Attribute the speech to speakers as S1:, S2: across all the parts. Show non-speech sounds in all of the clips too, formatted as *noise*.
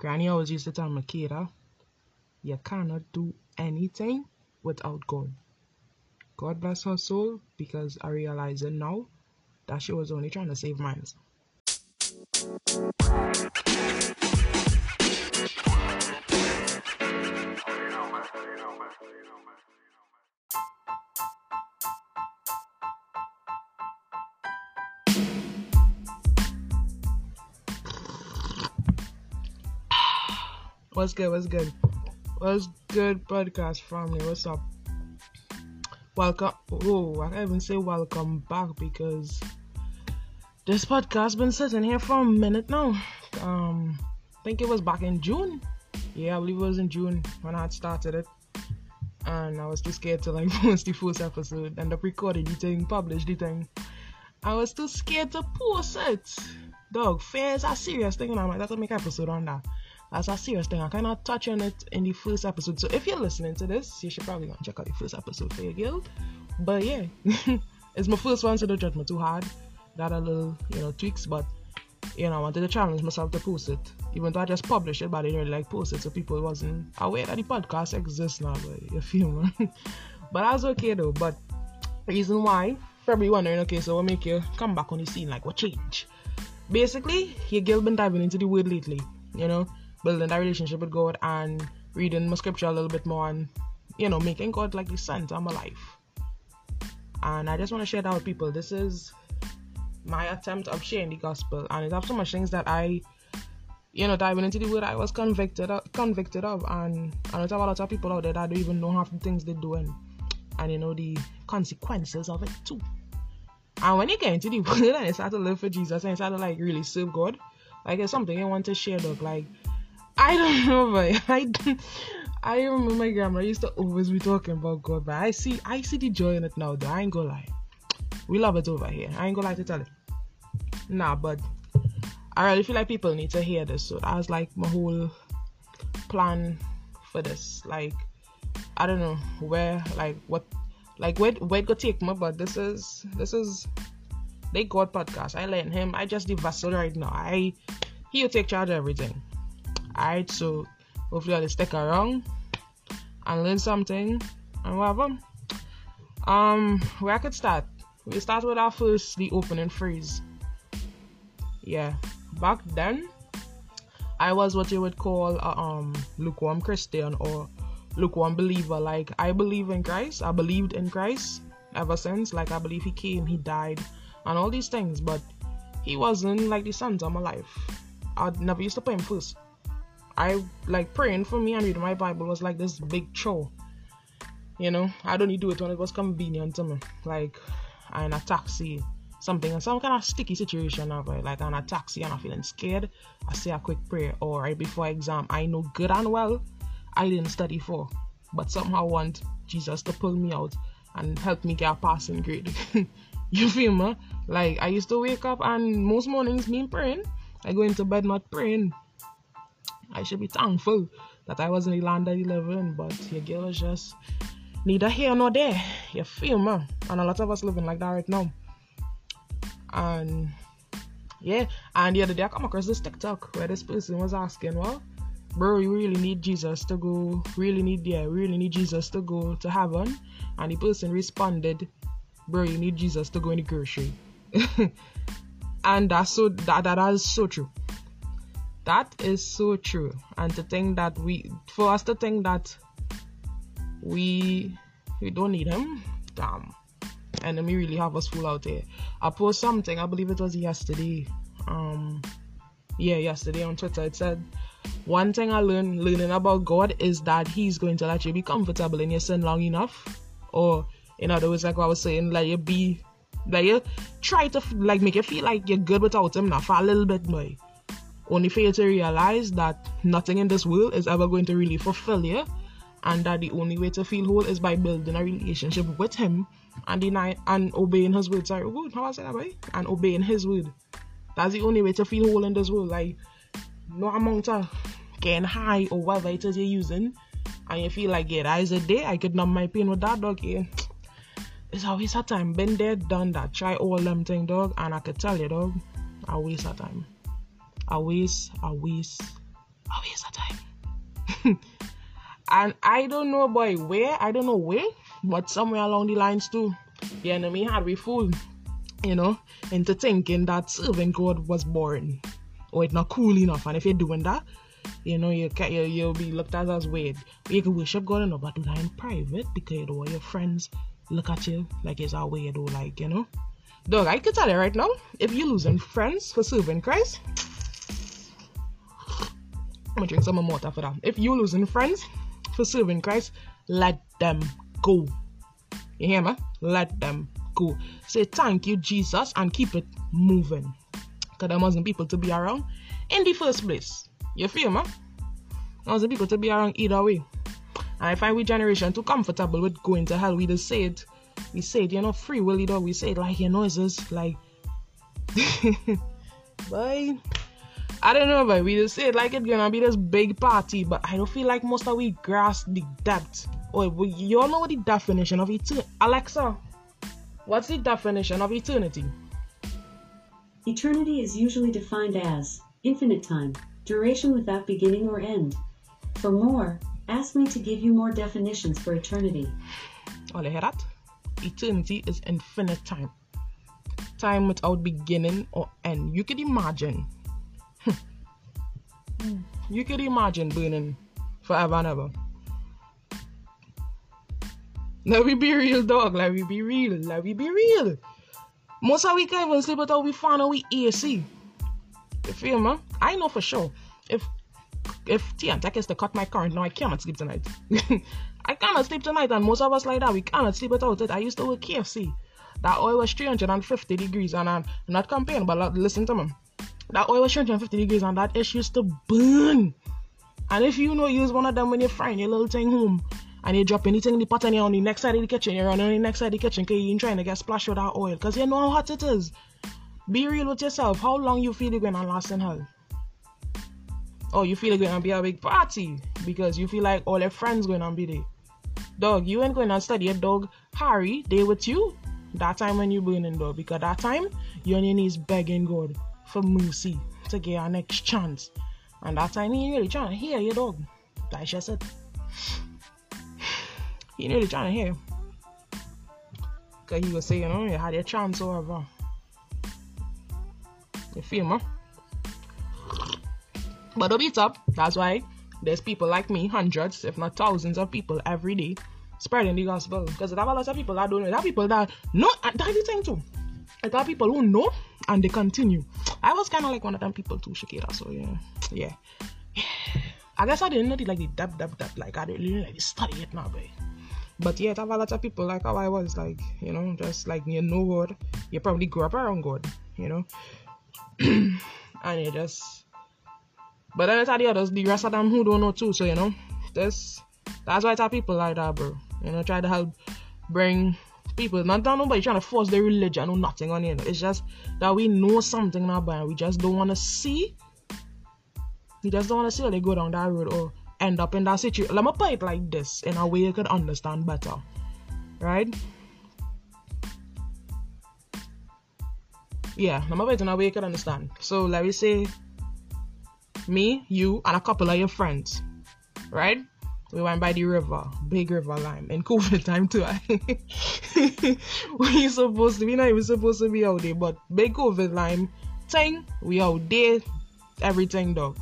S1: Granny always used to tell me, Kira, you cannot do anything without God. God bless her soul because I realize it now that she was only trying to save minds. What's good? What's good? What's good, podcast family? What's up? Welcome. Oh, I can't even say welcome back because this podcast been sitting here for a minute now. Um, I think it was back in June. Yeah, I believe it was in June when I had started it, and I was too scared to like *laughs* post the first episode, end up recording the thing, publish the thing. I was too scared to post it. Dog, fans is a serious thing, and I'm like, that's a make episode on that that's a serious thing. I cannot touch on it in the first episode. So if you're listening to this, you should probably go and check out the first episode for your guild. But yeah, *laughs* it's my first one, so don't judge me too hard. Got a little, you know, tweaks, but you know, I wanted to challenge myself to post it. Even though I just published it, but I didn't really like post it, so people wasn't aware that the podcast exists now. But you *laughs* feel me? but that's okay though. But reason why, probably wondering, okay, so what make you come back on the scene? Like, what change? Basically, your guild been diving into the word lately. You know, building that relationship with God and reading my scripture a little bit more and you know making God like the center of my life. And I just want to share that with people. This is my attempt of sharing the gospel, and it has so much things that I, you know, diving into the word I was convicted of, convicted of, and I know are a lot of people out there that don't even know half the things they're doing, and you know the consequences of it too. And when you get into the word and you start to live for Jesus and you start to like really serve God, like it's something you want to share, dog. Like I don't *laughs* know, but I I remember my grandma used to always be talking about God, but I see I see the joy in it now. Though I ain't gonna lie, we love it over here. I ain't gonna lie to tell it. Nah, but I really feel like people need to hear this. So that was like my whole plan for this. Like I don't know where, like what, like where where it could take me, but this is this is they God podcast. I let him. I just the vessel right now. I he'll take charge of everything. Alright, so hopefully I'll stick around and learn something and whatever. Um, where I could start? We start with our first the opening phrase. Yeah, back then I was what you would call a um lukewarm Christian or lukewarm believer. Like I believe in Christ, I believed in Christ ever since. Like I believe He came, He died, and all these things, but He wasn't like the center of my life. I never used to put Him first. I like praying for me and reading my Bible was like this big chore. You know, I'd only do it when it was convenient to me. Like in a taxi, something in some kind of sticky situation now, right? Like in a taxi and I'm feeling scared. I say a quick prayer. Or right before exam, I know good and well I didn't study for. But somehow want Jesus to pull me out and help me get a passing grade. *laughs* you feel me? Like I used to wake up and most mornings me praying. I go into bed not praying. I should be thankful that I was in the land of 11, but your girl is just neither here nor there. You feel me? And a lot of us living like that right now. And yeah, and the other day I come across this TikTok where this person was asking, well, bro, you really need Jesus to go, really need, yeah, really need Jesus to go to heaven. And the person responded, bro, you need Jesus to go in the grocery. *laughs* and that's so, that, that is so true that is so true. And to think that we for us to think that we we don't need him damn. Enemy really have us full out there i post something i believe it was yesterday. Um yeah yesterday on twitter it said one thing i learned learning about god is that he's going to let you be comfortable in your sin long enough. Or in other words like i was saying let you be let you try to like make you feel like you're good without him now for a little bit more only fail to realize that nothing in this world is ever going to really fulfill you and that the only way to feel whole is by building a relationship with him and denying and obeying his word. Sorry, good, how I say that boy? And obeying his word. That's the only way to feel whole in this world. Like no amount of getting high or whatever it is you're using and you feel like yeah, that is a day I could numb my pain with that dog yeah. It's a waste of time. Been there, done that. Try all them thing, dog, and I could tell you, dog, a waste of time a waste, a waste, a time. and I don't know by where, I don't know where, but somewhere along the lines too, the enemy had me fooled, you know, into thinking that serving God was boring or it's not cool enough. And if you're doing that, you know, you can you, you'll be looked at as weird. You can worship God and but do that in private because you don't want your friends look at you like it's a weirdo, like, you know. Dog, I can tell you right now, if you're losing friends for serving Christ, I'm gonna drink some more water for that. If you're losing friends for serving Christ, let them go. You hear me? Let them go. Say thank you, Jesus, and keep it moving. Because there wasn't people to be around in the first place. You feel me? There wasn't people to be around either way. And I find we generation too comfortable with going to hell. We just say it. We say it, you know, free will, you know. We say it like, you know, it's like. *laughs* Bye. I don't know, but we just say it like it's gonna be this big party, but I don't feel like most of we grasp the depth. Oh, you all know what the definition of eternity. Alexa, what's the definition of eternity?
S2: Eternity is usually defined as infinite time, duration without beginning or end. For more, ask me to give you more definitions for eternity.
S1: Oh, you hear that? Eternity is infinite time. Time without beginning or end. You could imagine Hmm. you could imagine burning forever and ever. Let me be real, dog. Let me be real. Let me be real. Most of we can't even sleep without we find out we AC. You feel me? I know for sure. If if T&TEC is to cut my current, now I cannot sleep tonight. *laughs* I cannot sleep tonight, and most of us like that. We cannot sleep without it. I used to work KFC. That oil was 350 degrees, and I'm not complaining, but listen to me. That oil was 350 degrees and that ish used to burn. And if you know use one of them when you're frying your little thing home and you drop anything in the pot and you're on the next side of the kitchen, you're on the next side of the kitchen because you ain't trying to get splashed with that oil because you know how hot it is. Be real with yourself. How long you feel it going to last in hell? Oh, you feel it going to be a big party because you feel like all your friends going to be there. Dog, you ain't going to study a dog. Harry, they with you. That time when you burning dog because that time you on your knees begging God for mercy to get our next chance. And that time he really trying to hear you, dog. Like just said. He really trying to hear. Cause he was saying, you know, you had a chance or whatever. You feel me? But don't beat up. That's why there's people like me, hundreds, if not thousands of people every day spreading the gospel. Because there are a lot of people that don't know. There are people that know, that's the thing too. There are people who know and they continue. I was kind of like one of them people too, Shakira. So yeah, yeah. *sighs* I guess I didn't know the like the depth, depth, depth. Like I didn't really like study it now, but. But yeah, there are a lot of people like how I was, like you know, just like you know God. You probably grew up around God, you know, *clears throat* and you just. But then it's the others, the rest of them who don't know too. So you know, this that's why it's people like that, bro. You know, try to help bring people. Not that nobody trying to force their religion or nothing on you. Know. It's just that we know something now, but we just don't want to see. We just don't want to see they go down that road or end up in that situation. Let me put it like this in a way you could understand better, right? Yeah, let me put it in a way you could understand. So let me say, me, you, and a couple of your friends, right? We went by the river, big river lime, in COVID *laughs* time too. we supposed to be not even supposed to be out there, but big COVID lime thing, we out there, everything dog.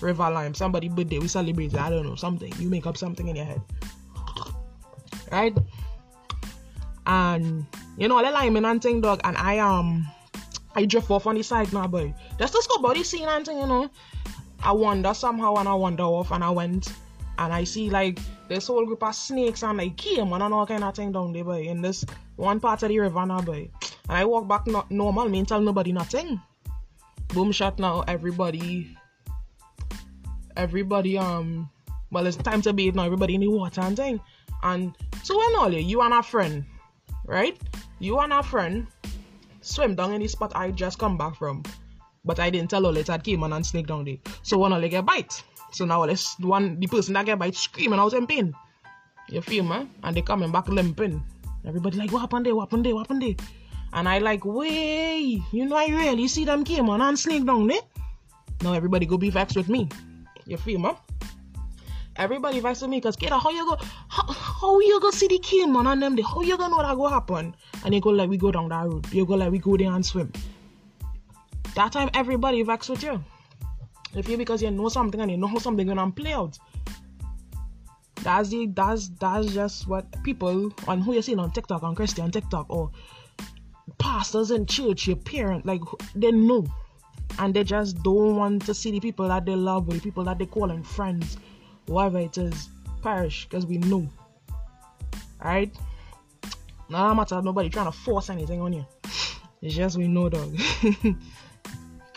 S1: River lime, somebody birthday, we celebrate. I don't know something. You make up something in your head, right? And you know, I lime and thing dog, and I um, I drift off on the side now, boy. Just to go body scene and thing, you know. I wander somehow and I wander off and I went and I see like this whole group of snakes and like came and all kind of thing down there, boy, in this one part of the river now, boy. And I walk back not normal, me tell nobody nothing. Boom shot now, everybody, everybody, um, well, it's time to bathe now, everybody in the water and thing. And so when all you and a friend, right? You and a friend swim down in the spot I just come back from. But I didn't tell all it had caiman and snake down there. So when all get bite. So now let's one the person that get bite screaming out in pain. You feel me? And they coming back limping. Everybody like, what happened there? What happened there? What happened there? And I like, way, you know I really see them came on and snake down there. Now everybody go be vexed with me. You feel me? Everybody vexed with me because kid, how you go how, how you go see the king man and them day? How you gonna know that go happen? And you go like we go down that road. You go like we go there and swim. That time everybody vexed with you. If you because you know something and you know something gonna play out. That's the that's that's just what people on who you see on TikTok on Christian TikTok or pastors in church, your parents, like they know. And they just don't want to see the people that they love or the people that they call them friends, whatever it is, perish because we know. Alright? No matter nobody trying to force anything on you. It's just we know dog. *laughs*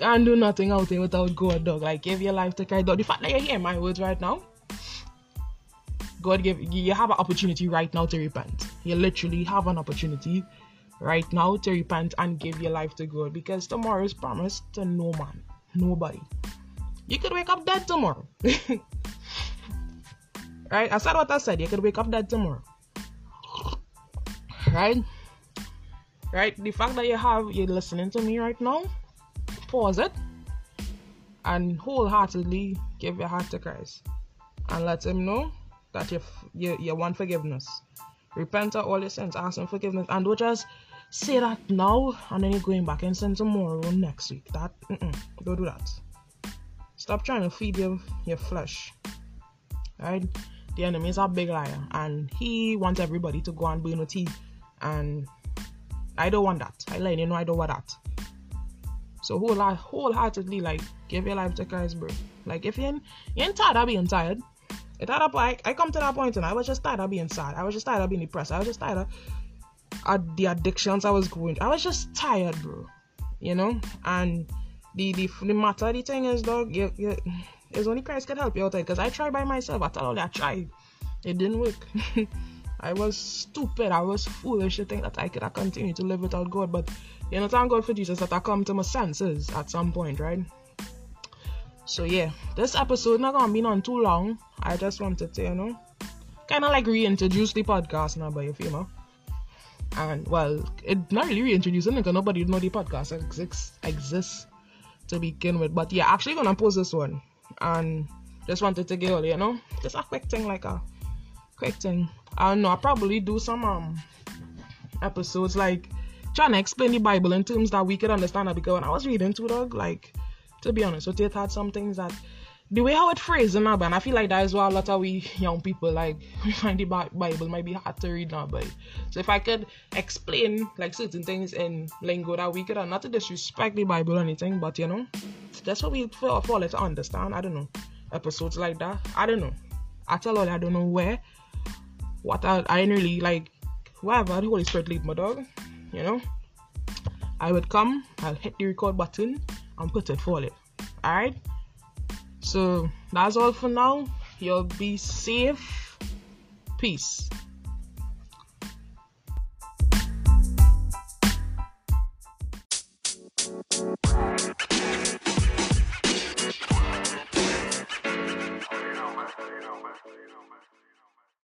S1: Can't do nothing out there without God, dog. Like give your life to dog. The fact that you hear my words right now, God give you have an opportunity right now to repent. You literally have an opportunity right now to repent and give your life to God because tomorrow is promised to no man, nobody. You could wake up dead tomorrow. *laughs* right? I said what I said. You could wake up dead tomorrow. Right? Right? The fact that you have you're listening to me right now, pause it and wholeheartedly give your heart to Christ and let him know that you, you, you want forgiveness. Repent of all your sins, ask him forgiveness, and don't just say that now and then you're going back and sin tomorrow or next week. That don't do that. Stop trying to feed your your flesh. Right? The enemy is a big liar, and he wants everybody to go and burn with tea. And I don't want that. I let you know I don't want that. So whole wholeheartedly like give your life to Christ, bro. Like if you're, you're tired of being tired, it had up like I come to that point and I was just tired of being sad. I was just tired of being depressed. I was just tired of the addictions I was going. I was just tired, bro. You know, and the the, the matter the thing is, dog, you, you, it's only Christ can help you out there. Cause I tried by myself. I told you I tried. It didn't work. *laughs* I was stupid. I was foolish to think that I could continue to live without God. But you know, thank God for Jesus that I come to my senses at some point, right? So yeah, this episode not gonna be on too long. I just wanted to, you know, kind of like reintroduce the podcast now, by you feel me? And well, it not really reintroducing because nobody know the podcast exists exists to begin with. But yeah, actually gonna post this one, and just wanted to get all, you know, just a quick thing, like a quick thing. I don't know. I probably do some um episodes like trying to explain the Bible in terms that we could understand it because when I was reading to dog, like to be honest, with it had some things that the way how it phrased in and I feel like that is why a lot of we young people like *laughs* we find the Bible might be hard to read now, but so if I could explain like certain things in lingo that we could not to disrespect the Bible or anything, but you know, that's what we for for to understand. I don't know episodes like that. I don't know. I tell all I don't know where. What I I didn't really like. Whatever the Holy Spirit lead my dog, you know. I would come. I'll hit the record button and put it for it. Alright? So that's all for now. You'll be safe. Peace.